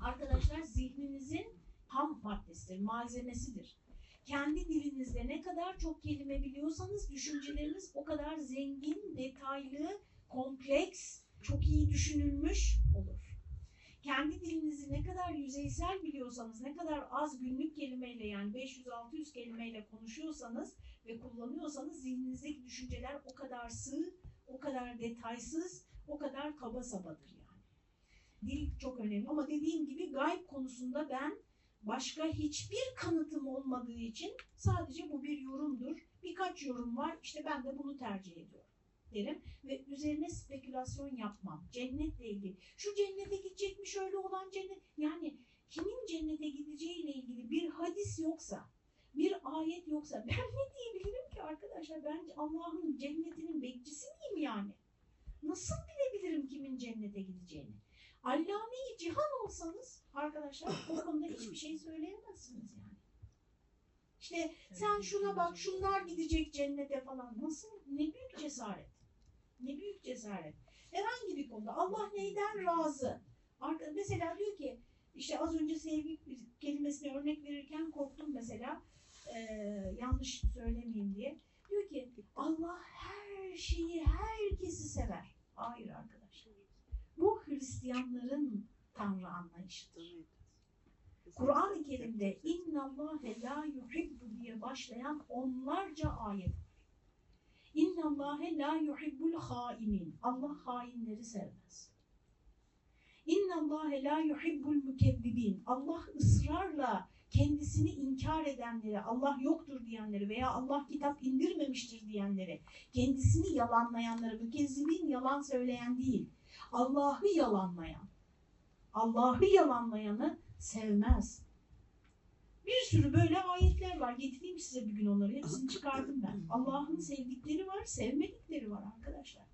arkadaşlar zihninizin ham maddesidir, malzemesidir. Kendi dilinizde ne kadar çok kelime biliyorsanız düşünceleriniz o kadar zengin, detaylı, kompleks, çok iyi düşünülmüş olur. Kendi dilinizi ne kadar yüzeysel biliyorsanız, ne kadar az günlük kelimeyle yani 500-600 kelimeyle konuşuyorsanız ve kullanıyorsanız zihninizdeki düşünceler o kadar sığ, o kadar detaysız, o kadar kaba sabadır yani. Dil çok önemli ama dediğim gibi gayb konusunda ben başka hiçbir kanıtım olmadığı için sadece bu bir yorumdur. Birkaç yorum var işte ben de bunu tercih ediyorum derim ve üzerine spekülasyon yapmam. Cennetle ilgili. Şu cennete gidecek mi şöyle olan cennet? Yani kimin cennete gideceğiyle ilgili bir hadis yoksa, bir ayet yoksa ben ne diyebilirim ki arkadaşlar? Ben Allah'ın cennetinin bekçisi miyim yani? Nasıl bilebilirim kimin cennete gideceğini? Allame-i cihan olsanız arkadaşlar o konuda hiçbir şey söyleyemezsiniz yani. İşte sen şuna bak şunlar gidecek cennete falan. Nasıl? Ne büyük cesaret. Ne büyük cesaret. Herhangi bir konuda Allah neyden razı? Mesela diyor ki işte az önce sevgi kelimesine örnek verirken korktum mesela eee, yanlış söylemeyeyim diye. Diyor ki Allah her şeyi herkesi sever. Hayır arkadaşlar. Bu Hristiyanların Tanrı anlayışıdır. Kur'an-ı Kerim'de innallâhe la yuhibbu diye başlayan onlarca ayet var. İnnallâhe la yuhibbul hainin. Allah hainleri sevmez. İnnallâhe la yuhibbul mükezzibin. Allah ısrarla kendisini inkar edenleri, Allah yoktur diyenleri veya Allah kitap indirmemiştir diyenleri, kendisini yalanlayanları, mükezzibin yalan söyleyen değil, Allah'ı yalanlayan, Allah'ı yalanlayanı sevmez. Bir sürü böyle ayetler var. Getireyim size bir gün onları. Hepsini çıkardım ben. Allah'ın sevdikleri var, sevmedikleri var arkadaşlar.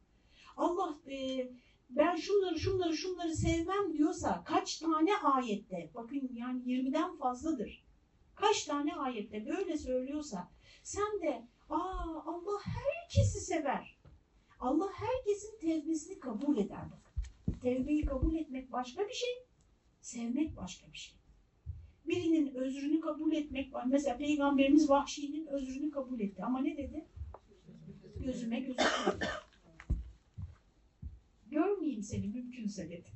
Allah e, ben şunları şunları şunları sevmem diyorsa kaç tane ayette bakın yani 20'den fazladır. Kaç tane ayette böyle söylüyorsa sen de aa Allah herkesi sever. Allah herkesin tevbesini kabul eder. Tevbeyi kabul etmek başka bir şey, sevmek başka bir şey. Birinin özrünü kabul etmek var. Mesela Peygamberimiz Vahşi'nin özrünü kabul etti. Ama ne dedi? Gözüme dedi. Görmeyeyim seni mümkünse dedi.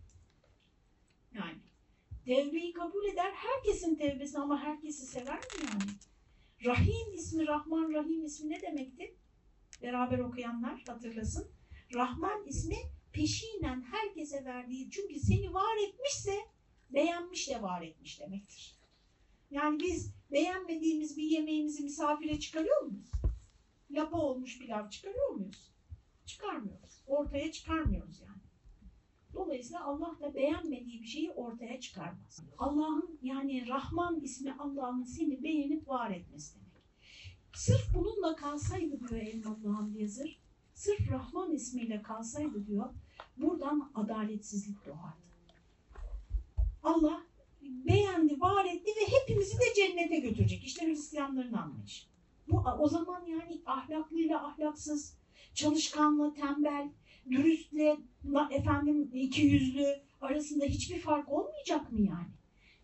Yani tevbeyi kabul eder. Herkesin tevbesini ama herkesi sever mi yani? Rahim ismi, Rahman Rahim ismi ne demekti? Beraber okuyanlar hatırlasın. Rahman ismi peşinen herkese verdiği çünkü seni var etmişse beğenmiş de var etmiş demektir. Yani biz beğenmediğimiz bir yemeğimizi misafire çıkarıyor muyuz? Lapa olmuş pilav çıkarıyor muyuz? Çıkarmıyoruz. Ortaya çıkarmıyoruz yani. Dolayısıyla Allah da beğenmediği bir şeyi ortaya çıkarmaz. Allah'ın yani Rahman ismi Allah'ın seni beğenip var etmesi demek. Sırf bununla kalsaydı diyor Elmalı Hamdi Yazır, sırf Rahman ismiyle kalsaydı diyor, buradan adaletsizlik doğardı. Allah beğendi, var etti ve hepimizi de cennete götürecek. İşte Hristiyanların anlayışı. Bu o zaman yani ahlaklıyla ahlaksız, çalışkanla tembel, dürüstle efendim iki yüzlü arasında hiçbir fark olmayacak mı yani?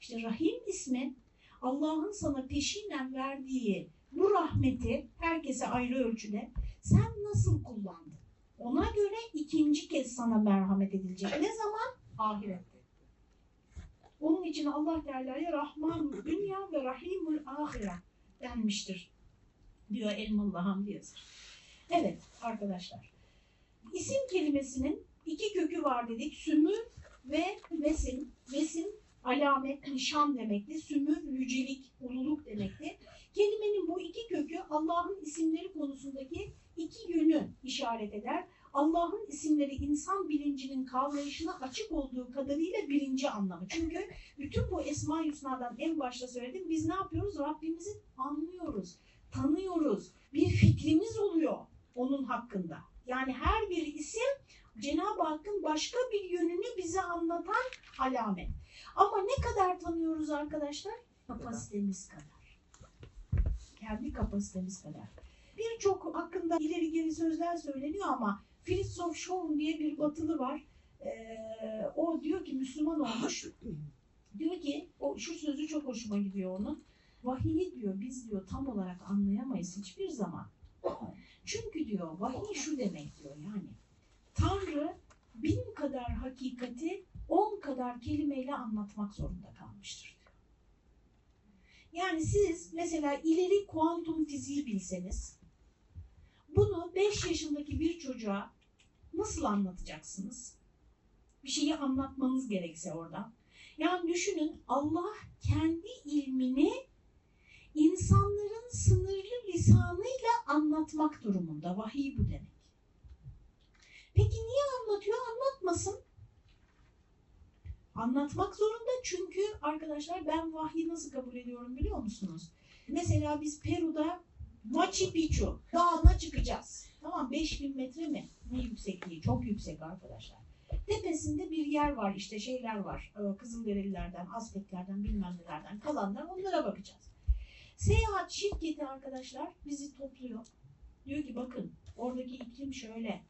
İşte Rahim ismi Allah'ın sana peşinen verdiği bu rahmeti herkese ayrı ölçüde sen nasıl kullandın? Ona göre ikinci kez sana merhamet edilecek. Ne zaman? Ahirette. Onun için Allah Teala'ya Rahman dünya ve Rahimul ahire denmiştir diyor Elmalı Hamdi Yazır. Evet arkadaşlar. İsim kelimesinin iki kökü var dedik. Sümü ve vesim. Vesim alamet, nişan demekti. Sümü yücelik, ululuk demekti. Kelimenin bu iki kökü Allah'ın isimleri konusundaki iki yönü işaret eder. Allah'ın isimleri insan bilincinin kavrayışına açık olduğu kadarıyla birinci anlamı. Çünkü bütün bu Esma-i Hüsna'dan en başta söyledim. Biz ne yapıyoruz? Rabbimizi anlıyoruz, tanıyoruz. Bir fikrimiz oluyor onun hakkında. Yani her bir isim Cenab-ı Hakk'ın başka bir yönünü bize anlatan alamet. Ama ne kadar tanıyoruz arkadaşlar? Kapasitemiz kadar. Kendi kapasitemiz kadar. Birçok hakkında ileri geri sözler söyleniyor ama Fritzof Schoen diye bir batılı var. Ee, o diyor ki Müslüman olmuş. diyor ki o şu sözü çok hoşuma gidiyor onun. Vahiyi diyor biz diyor tam olarak anlayamayız hiçbir zaman. Çünkü diyor vahiy şu demek diyor yani. Tanrı bin kadar hakikati on kadar kelimeyle anlatmak zorunda kalmıştır diyor. Yani siz mesela ileri kuantum fiziği bilseniz bunu 5 yaşındaki bir çocuğa nasıl anlatacaksınız? Bir şeyi anlatmanız gerekse oradan. Yani düşünün Allah kendi ilmini insanların sınırlı lisanıyla anlatmak durumunda. Vahiy bu demek. Peki niye anlatıyor? Anlatmasın. Anlatmak zorunda çünkü arkadaşlar ben vahyi nasıl kabul ediyorum biliyor musunuz? Mesela biz Peru'da Machu Picchu dağına çıkacağız. Tamam 5000 metre mi? Ne yüksekliği? Çok yüksek arkadaşlar. Tepesinde bir yer var işte şeyler var. Ee, Kızılderililerden, Azteklerden bilmem nelerden kalanlar onlara bakacağız. Seyahat şirketi arkadaşlar bizi topluyor. Diyor ki bakın oradaki iklim şöyle.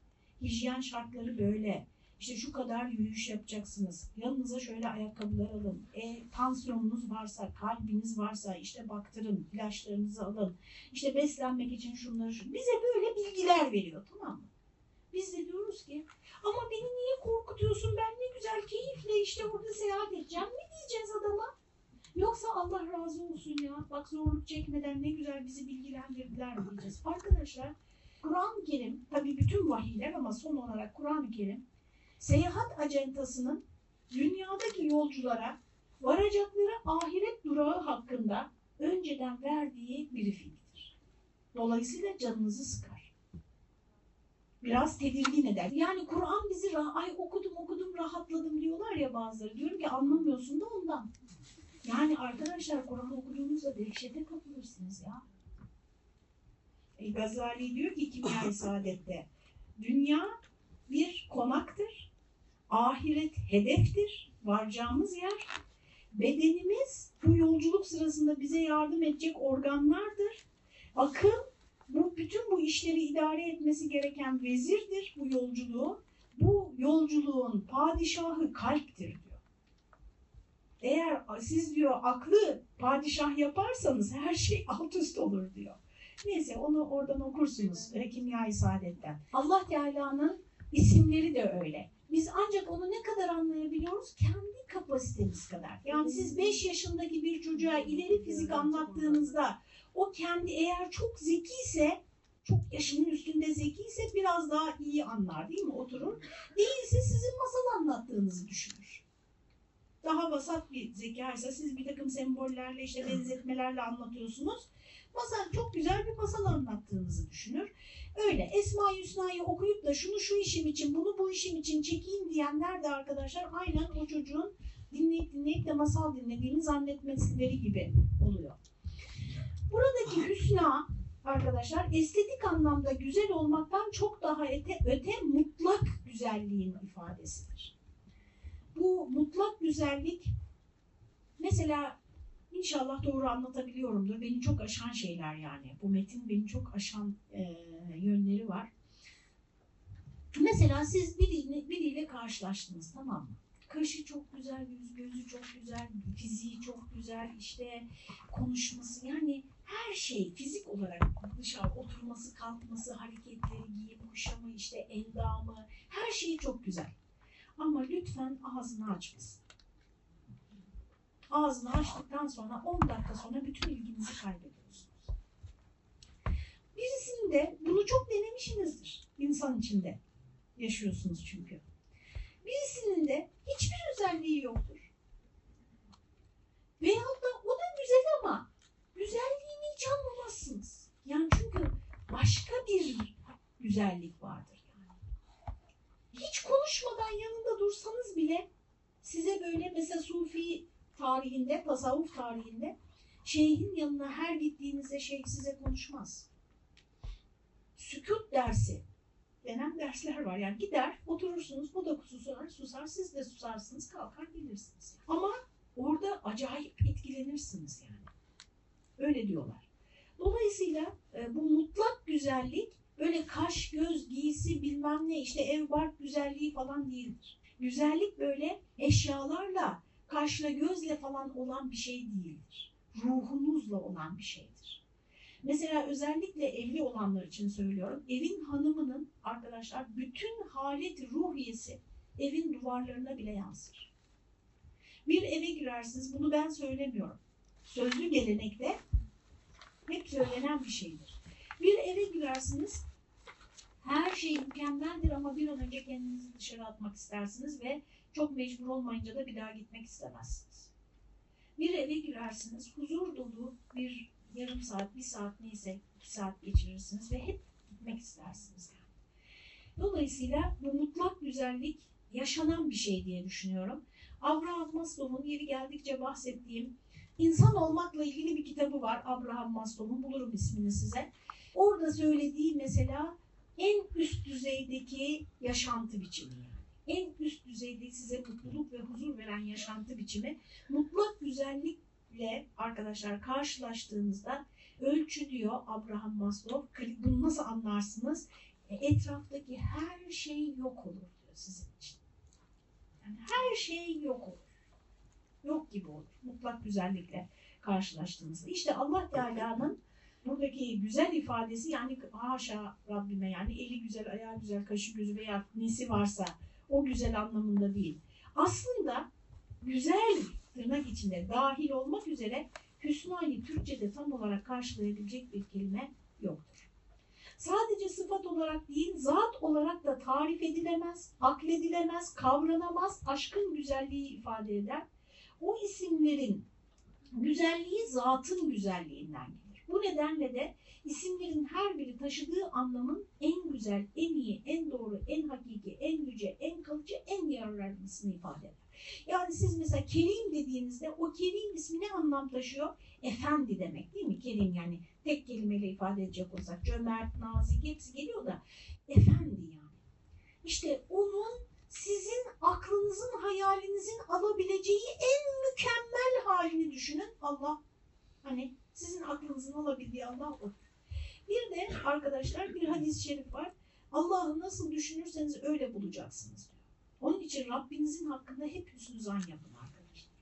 Hijyen şartları böyle. İşte şu kadar yürüyüş yapacaksınız. Yanınıza şöyle ayakkabılar alın. E, tansiyonunuz varsa, kalbiniz varsa işte baktırın, ilaçlarınızı alın. İşte beslenmek için şunları şu. Bize böyle bilgiler veriyor tamam mı? Biz de diyoruz ki ama beni niye korkutuyorsun? Ben ne güzel keyifle işte orada seyahat edeceğim. Ne diyeceğiz adama? Yoksa Allah razı olsun ya. Bak zorluk çekmeden ne güzel bizi bilgilendirdiler diyeceğiz. Arkadaşlar Kur'an-ı Kerim tabii bütün vahiyler ama son olarak Kur'an-ı Kerim seyahat acentasının dünyadaki yolculara varacakları ahiret durağı hakkında önceden verdiği briefingdir. Dolayısıyla canınızı sıkar. Biraz tedirgin eder. Yani Kur'an bizi ay okudum okudum rahatladım diyorlar ya bazıları. Diyorum ki anlamıyorsun da ondan. Yani arkadaşlar Kur'an okuduğunuzda dehşete kapılırsınız ya. E, Gazali diyor ki Kimya-i Saadet'te dünya bir konaktır, ahiret hedeftir, varacağımız yer. Bedenimiz bu yolculuk sırasında bize yardım edecek organlardır. Akıl bu bütün bu işleri idare etmesi gereken vezirdir bu yolculuğu. Bu yolculuğun padişahı kalptir diyor. Eğer siz diyor aklı padişah yaparsanız her şey alt üst olur diyor. Neyse onu oradan okursunuz e, Kimya-i Saadet'ten. Allah Teala'nın isimleri de öyle. Biz ancak onu ne kadar anlayabiliyoruz? Kendi kapasitemiz kadar. Yani siz 5 yaşındaki bir çocuğa ileri fizik anlattığınızda o kendi eğer çok zekiyse çok yaşının üstünde zekiyse biraz daha iyi anlar değil mi? Oturur. Değilse sizin masal anlattığınızı düşünür. Daha vasat bir zekaysa siz bir takım sembollerle işte benzetmelerle anlatıyorsunuz. Masal çok güzel bir masal anlattığınızı düşünür. Öyle Esma-i Hüsna'yı okuyup da şunu şu işim için bunu bu işim için çekeyim diyenler de arkadaşlar aynen o çocuğun dinleyip dinleyip de masal dinlediğini zannetmeleri gibi oluyor. Buradaki hüsna arkadaşlar estetik anlamda güzel olmaktan çok daha öte, öte mutlak güzelliğin ifadesidir. Bu mutlak güzellik mesela İnşallah doğru anlatabiliyorumdur. Beni çok aşan şeyler yani. Bu metin beni çok aşan e, yönleri var. Mesela siz biriyle, biriyle karşılaştınız tamam mı? Kaşı çok güzel, yüz gözü çok güzel, fiziği çok güzel, işte konuşması yani her şey fizik olarak dışarı oturması, kalkması, hareketleri, giyim, kuşamı, işte endamı her şeyi çok güzel. Ama lütfen ağzını açmasın. Ağzını açtıktan sonra 10 dakika sonra bütün ilginizi kaybediyorsunuz. Birisinde bunu çok denemişsinizdir insan içinde. Yaşıyorsunuz çünkü. Birisinin de hiçbir özelliği yoktur. Veyahut da o da güzel ama güzelliğini hiç anlamazsınız. Yani çünkü başka bir güzellik vardır yani. Hiç konuşmadan yanında dursanız bile size böyle mesela Sufi tarihinde, tasavvuf tarihinde şeyhin yanına her gittiğinizde şeyh size konuşmaz. Sükut dersi denen dersler var. Yani gider, oturursunuz, o da susar, susar, siz de susarsınız, kalkar gelirsiniz. Ama orada acayip etkilenirsiniz yani. Öyle diyorlar. Dolayısıyla e, bu mutlak güzellik böyle kaş, göz, giysi bilmem ne işte ev bark güzelliği falan değildir. Güzellik böyle eşyalarla, kaşla, gözle falan olan bir şey değildir. Ruhunuzla olan bir şeydir. Mesela özellikle evli olanlar için söylüyorum. Evin hanımının arkadaşlar bütün halet ruhiyesi evin duvarlarına bile yansır. Bir eve girersiniz, bunu ben söylemiyorum. Sözlü gelenekte hep söylenen bir şeydir. Bir eve girersiniz, her şey mükemmeldir ama bir an önce kendinizi dışarı atmak istersiniz ve çok mecbur olmayınca da bir daha gitmek istemezsiniz. Bir eve girersiniz, huzur dolu bir yarım saat, bir saat neyse iki saat geçirirsiniz ve hep gitmek istersiniz. Dolayısıyla bu mutlak güzellik yaşanan bir şey diye düşünüyorum. Abraham Maslow'un yeri geldikçe bahsettiğim İnsan olmakla ilgili bir kitabı var Abraham Maslow'un bulurum ismini size. Orada söylediği mesela en üst düzeydeki yaşantı biçimi. En üst düzeyde size mutluluk ve huzur veren yaşantı biçimi mutlak güzellikle arkadaşlar karşılaştığınızda ölçü diyor Abraham Maslow. Bunu nasıl anlarsınız? E, etraftaki her şey yok olur diyor sizin için. Yani her şey yok olur yok gibi olur. Mutlak güzellikle karşılaştığınızda. İşte Allah Teala'nın buradaki güzel ifadesi yani haşa Rabbime yani eli güzel, ayağı güzel, kaşı gözü veya nesi varsa o güzel anlamında değil. Aslında güzel tırnak içinde dahil olmak üzere hüsnayı Türkçe'de tam olarak karşılayabilecek bir kelime yoktur. Sadece sıfat olarak değil, zat olarak da tarif edilemez, akledilemez, kavranamaz, aşkın güzelliği ifade eder o isimlerin güzelliği zatın güzelliğinden gelir. Bu nedenle de isimlerin her biri taşıdığı anlamın en güzel, en iyi, en doğru, en hakiki, en yüce, en kalıcı, en yararlısını ifade eder. Yani siz mesela Kerim dediğinizde o Kerim ismi ne anlam taşıyor? Efendi demek değil mi? Kerim yani tek kelimeyle ifade edecek olsak cömert, nazik hepsi geliyor da efendi yani. İşte onun sizin aklınızın, hayalinizin alabileceği en mükemmel halini düşünün. Allah hani sizin aklınızın alabildiği Allah o. Bir de arkadaşlar bir hadis-i şerif var. Allah'ı nasıl düşünürseniz öyle bulacaksınız diyor. Onun için Rabbinizin hakkında hep hüsnü zan yapın arkadaşlar.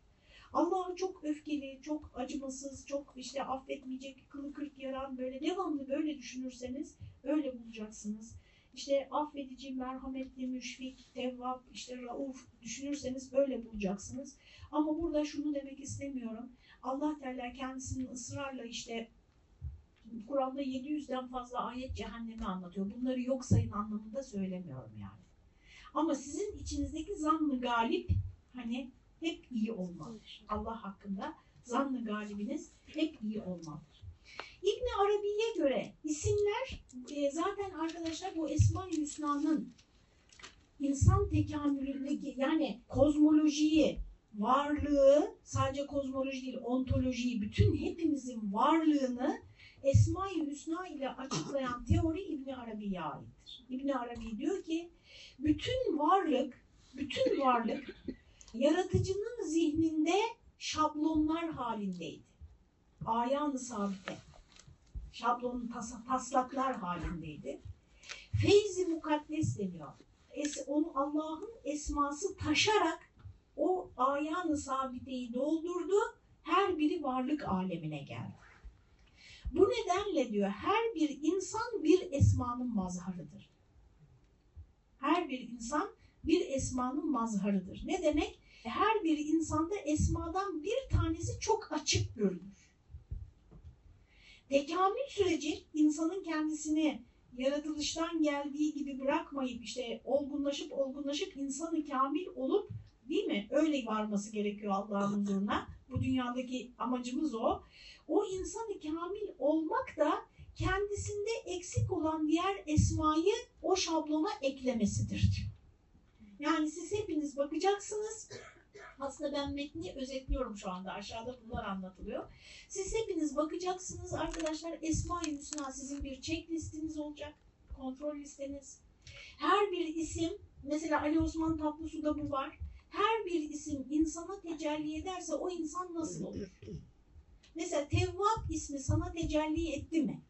Allah'ı çok öfkeli, çok acımasız, çok işte affetmeyecek, kılı kırk yaran böyle devamlı böyle düşünürseniz öyle bulacaksınız işte affedici, merhametli, müşfik, tevvap, işte rauf düşünürseniz böyle bulacaksınız. Ama burada şunu demek istemiyorum. Allah Teala kendisinin ısrarla işte Kur'an'da 700'den fazla ayet cehennemi anlatıyor. Bunları yok sayın anlamında söylemiyorum yani. Ama sizin içinizdeki zannı galip hani hep iyi olmalıdır. Allah hakkında zannı galibiniz hep iyi olmalıdır. İbni Arabi'ye göre isimler e, zaten arkadaşlar bu Esma-i Hüsna'nın insan tekamülündeki yani kozmolojiyi, varlığı sadece kozmoloji değil ontolojiyi bütün hepimizin varlığını Esma-i Hüsna ile açıklayan teori İbni Arabi'ye aittir. İbni Arabi diyor ki bütün varlık, bütün varlık yaratıcının zihninde şablonlar halindeydi. Ayan-ı sabite şablon tas taslaklar halindeydi. Feyzi mukaddes deniyor. Es, onu Allah'ın esması taşarak o ayanı sabiteyi doldurdu. Her biri varlık alemine geldi. Bu nedenle diyor her bir insan bir esmanın mazharıdır. Her bir insan bir esmanın mazharıdır. Ne demek? Her bir insanda esmadan bir tanesi çok açık görünür. Tekamül süreci insanın kendisini yaratılıştan geldiği gibi bırakmayıp işte olgunlaşıp olgunlaşıp insanı kamil olup değil mi? Öyle varması gerekiyor Allah'ın huzuruna. Bu dünyadaki amacımız o. O insanı kamil olmak da kendisinde eksik olan diğer esmayı o şablona eklemesidir. Yani siz hepiniz bakacaksınız. Aslında ben metni özetliyorum şu anda. Aşağıda bunlar anlatılıyor. Siz hepiniz bakacaksınız arkadaşlar. Esma-i Hüsna sizin bir checklistiniz olacak. Kontrol listeniz. Her bir isim, mesela Ali Osman Tatlısu'da bu var. Bir isim insana tecelli ederse o insan nasıl olur? Mesela Tevvab ismi sana tecelli etti mi?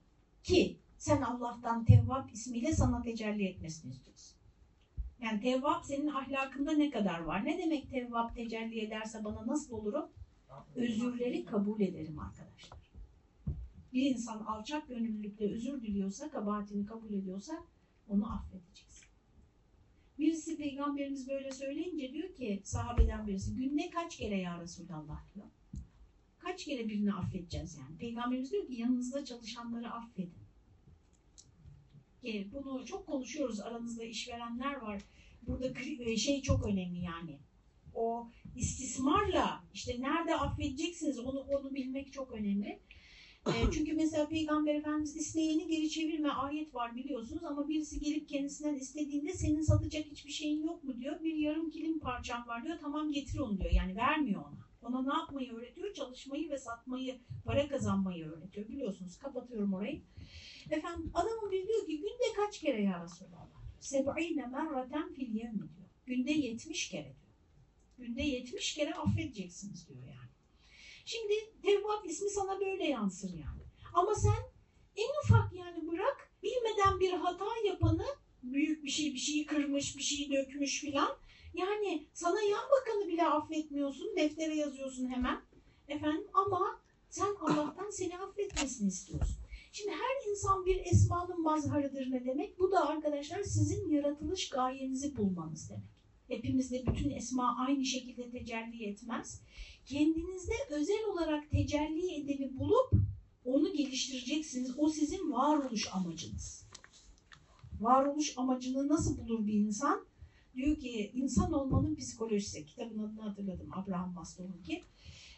Ki sen Allah'tan Tevvab ismiyle sana tecelli etmesini istiyorsun. Yani Tevvab senin ahlakında ne kadar var? Ne demek Tevvab tecelli ederse bana nasıl olurum? Özürleri kabul ederim arkadaşlar. Bir insan alçak gönüllülükle özür diliyorsa, kabahatini kabul ediyorsa onu affedeceksin. Birisi peygamberimiz böyle söyleyince diyor ki sahabeden birisi günde kaç kere ya Resulallah diyor. Kaç kere birini affedeceğiz yani. Peygamberimiz diyor ki yanınızda çalışanları affedin. E, Bunu çok konuşuyoruz aranızda işverenler var. Burada e, şey çok önemli yani. O istismarla işte nerede affedeceksiniz onu onu bilmek çok önemli. E, çünkü mesela Peygamber Efendimiz isteyeni geri çevirme ayet var biliyorsunuz ama birisi gelip kendisinden istediğinde senin satacak hiçbir şeyin yok mu diyor. Bir yarım kilim parçam var diyor. Tamam getir onu diyor. Yani vermiyor ona. Ona ne yapmayı öğretiyor? Çalışmayı ve satmayı, para kazanmayı öğretiyor. Biliyorsunuz kapatıyorum orayı. Efendim adamın biri diyor ki günde kaç kere ya Resulallah? Seb'ine merraten fil yevmi diyor. Günde 70 kere diyor. Günde 70 kere affedeceksiniz diyor yani. Şimdi Tevvab ismi sana böyle yansır yani. Ama sen en ufak yani bırak bilmeden bir hata yapanı büyük bir şey bir şeyi kırmış bir şeyi dökmüş filan yani sana yan bakanı bile affetmiyorsun deftere yazıyorsun hemen efendim ama sen Allah'tan seni affetmesini istiyorsun. Şimdi her insan bir esmanın mazharıdır ne demek? Bu da arkadaşlar sizin yaratılış gayenizi bulmanız demek. Hepimizde bütün esma aynı şekilde tecelli etmez. Kendinizde özel olarak tecelli edeni bulup onu geliştireceksiniz. O sizin varoluş amacınız. Varoluş amacını nasıl bulur bir insan? Diyor ki insan olmanın psikolojisi. Kitabın adını hatırladım. Abraham Maslow'un ki.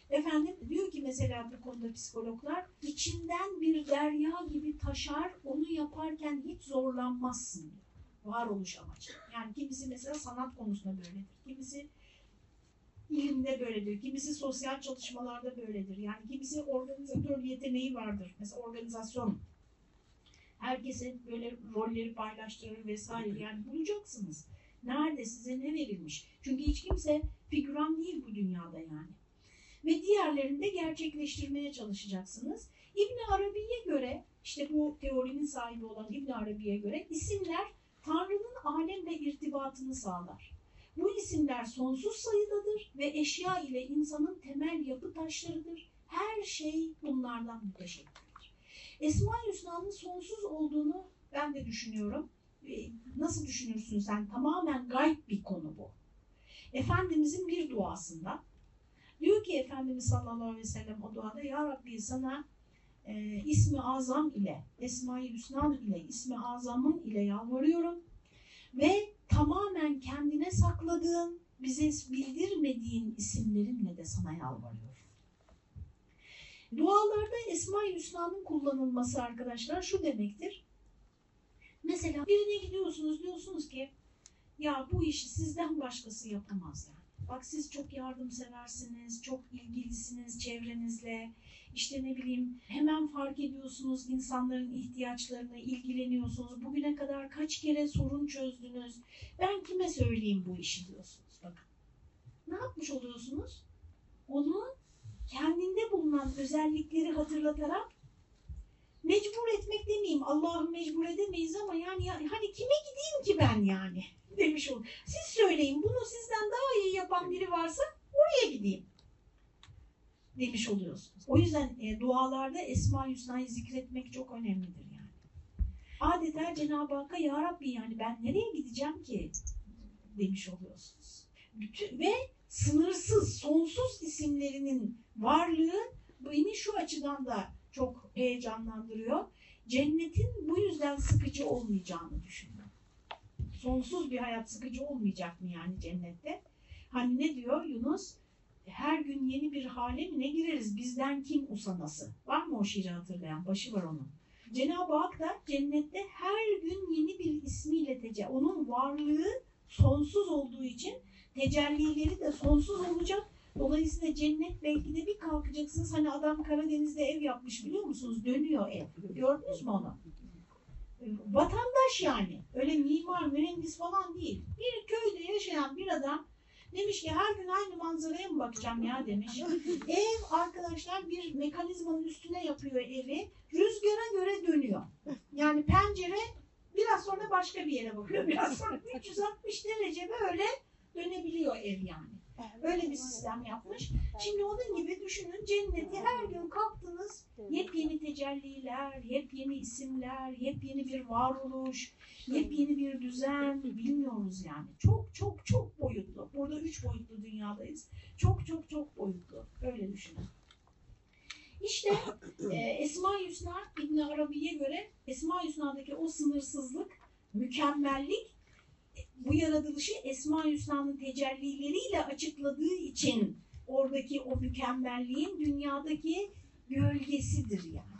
Efendim diyor ki mesela bu konuda psikologlar içinden bir derya gibi taşar onu yaparken hiç zorlanmazsın diyor. Varoluş amacı. Yani kimisi mesela sanat konusunda böyledir. Kimisi ilimde böyledir. Kimisi sosyal çalışmalarda böyledir. Yani kimisi organizatör yeteneği vardır. Mesela organizasyon. Herkesin böyle rolleri paylaştırır vesaire. Yani bulacaksınız. Nerede size ne verilmiş? Çünkü hiç kimse figüran değil bu dünyada yani ve diğerlerini de gerçekleştirmeye çalışacaksınız. İbn Arabi'ye göre işte bu teorinin sahibi olan İbn Arabi'ye göre isimler Tanrı'nın alemle irtibatını sağlar. Bu isimler sonsuz sayıdadır ve eşya ile insanın temel yapı taşlarıdır. Her şey bunlardan müteşekkildir. Esma-i Hüsna'nın sonsuz olduğunu ben de düşünüyorum. Ee, Nasıl düşünürsün sen? Tamamen gayb bir konu bu. Efendimizin bir duasında Diyor ki Efendimiz sallallahu aleyhi ve sellem o duada Ya Rabbi sana e, ismi azam ile, Esma-i Hüsna ile, ismi azamın ile yalvarıyorum. Ve tamamen kendine sakladığın, bize bildirmediğin isimlerinle de sana yalvarıyorum. Dualarda Esma-i Hüsna'nın kullanılması arkadaşlar şu demektir. Mesela birine gidiyorsunuz diyorsunuz ki ya bu işi sizden başkası yapamaz. Bak siz çok yardımseversiniz, çok ilgilisiniz çevrenizle. İşte ne bileyim hemen fark ediyorsunuz insanların ihtiyaçlarını, ilgileniyorsunuz. Bugüne kadar kaç kere sorun çözdünüz. Ben kime söyleyeyim bu işi diyorsunuz. Bakın. Ne yapmış oluyorsunuz? Onu kendinde bulunan özellikleri hatırlatarak mecbur etmek demeyeyim. Allah'ı mecbur edemeyiz ama yani, yani hani kime gideyim ki ben yani demiş olur. Siz söyleyin bunu sizden daha iyi yapan biri varsa oraya gideyim. demiş oluyorsunuz. O yüzden e, dualarda Esma-i Hüsna'yı zikretmek çok önemlidir yani. Adeta Cenab-ı Hakk'a Ya Rabbi yani ben nereye gideceğim ki demiş oluyorsunuz. Bütün, ve sınırsız, sonsuz isimlerinin varlığı beni şu açıdan da çok heyecanlandırıyor. Cennetin bu yüzden sıkıcı olmayacağını düşünüyorum. Sonsuz bir hayat sıkıcı olmayacak mı yani cennette? Hani ne diyor Yunus? Her gün yeni bir hale mi ne gireriz? Bizden kim usanası? Var mı o şiiri hatırlayan? Başı var onun. Cenab-ı Hak da cennette her gün yeni bir ismiyle tecelli. Onun varlığı sonsuz olduğu için tecellileri de sonsuz olacak. Dolayısıyla cennet belki de bir kalkacaksınız. Hani adam Karadeniz'de ev yapmış biliyor musunuz? Dönüyor ev. Gördünüz mü onu? Vatandaş yani. Öyle mimar, mühendis falan değil. Bir köyde yaşayan bir adam demiş ki her gün aynı manzaraya mı bakacağım ya demiş. Ev arkadaşlar bir mekanizmanın üstüne yapıyor evi. Rüzgara göre dönüyor. Yani pencere biraz sonra başka bir yere bakıyor. Biraz sonra 360 derece böyle dönebiliyor ev yani. Öyle bir sistem yapmış. Şimdi onun gibi düşünün cenneti her gün kalktınız yepyeni tecelliler, yepyeni isimler, yepyeni bir varoluş, yepyeni bir düzen bilmiyoruz yani. Çok çok çok boyutlu. Burada üç boyutlu dünyadayız. Çok çok çok boyutlu. Öyle düşünün. İşte e, Esma-i Hüsna İbn Arabi'ye göre Esma-i Hüsna'daki o sınırsızlık, mükemmellik bu yaratılışı Esma-i Hüsna'nın tecellileriyle açıkladığı için oradaki o mükemmelliğin dünyadaki gölgesidir yani.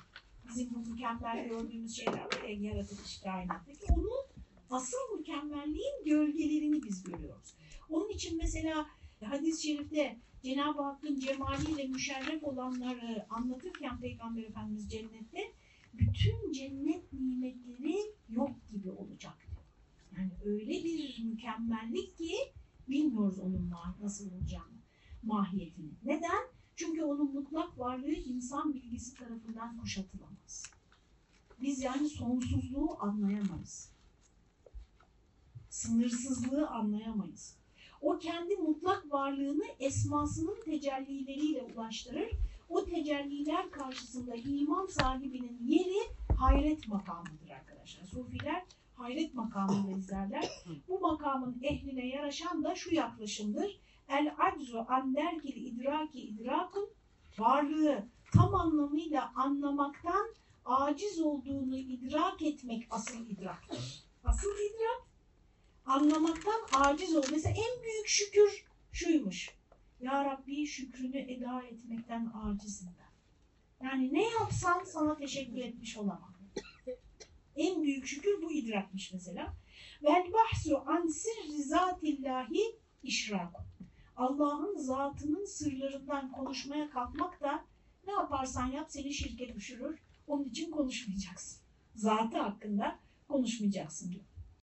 Bizim bu mükemmel gördüğümüz şeyler var ya yaratılış kainattaki onun asıl mükemmelliğin gölgelerini biz görüyoruz. Onun için mesela hadis-i şerifte Cenab-ı Hakk'ın cemaliyle müşerref olanları anlatırken Peygamber Efendimiz cennette bütün cennet nimetleri yok gibi olacak. Yani öyle bir mükemmellik ki bilmiyoruz onun nasıl olacağını, mahiyetini. Neden? Çünkü onun mutlak varlığı insan bilgisi tarafından kuşatılamaz. Biz yani sonsuzluğu anlayamayız. Sınırsızlığı anlayamayız. O kendi mutlak varlığını esmasının tecellileriyle ulaştırır. O tecelliler karşısında iman sahibinin yeri hayret makamıdır arkadaşlar. Sufiler hayret makamında izlerler. Bu makamın ehline yaraşan da şu yaklaşımdır. El aczu an derkil idraki idrakun varlığı tam anlamıyla anlamaktan aciz olduğunu idrak etmek asıl idraktır. Asıl idrak anlamaktan aciz ol. Mesela en büyük şükür şuymuş. Ya Rabbi şükrünü eda etmekten acizim ben. Yani ne yapsam sana teşekkür etmiş olamam. En büyük şükür bu idrakmış mesela. Vel bahsu an sirri zatillahi işrakun. Allah'ın zatının sırlarından konuşmaya kalkmak da ne yaparsan yap seni şirke düşürür. Onun için konuşmayacaksın. Zatı hakkında konuşmayacaksın diyor.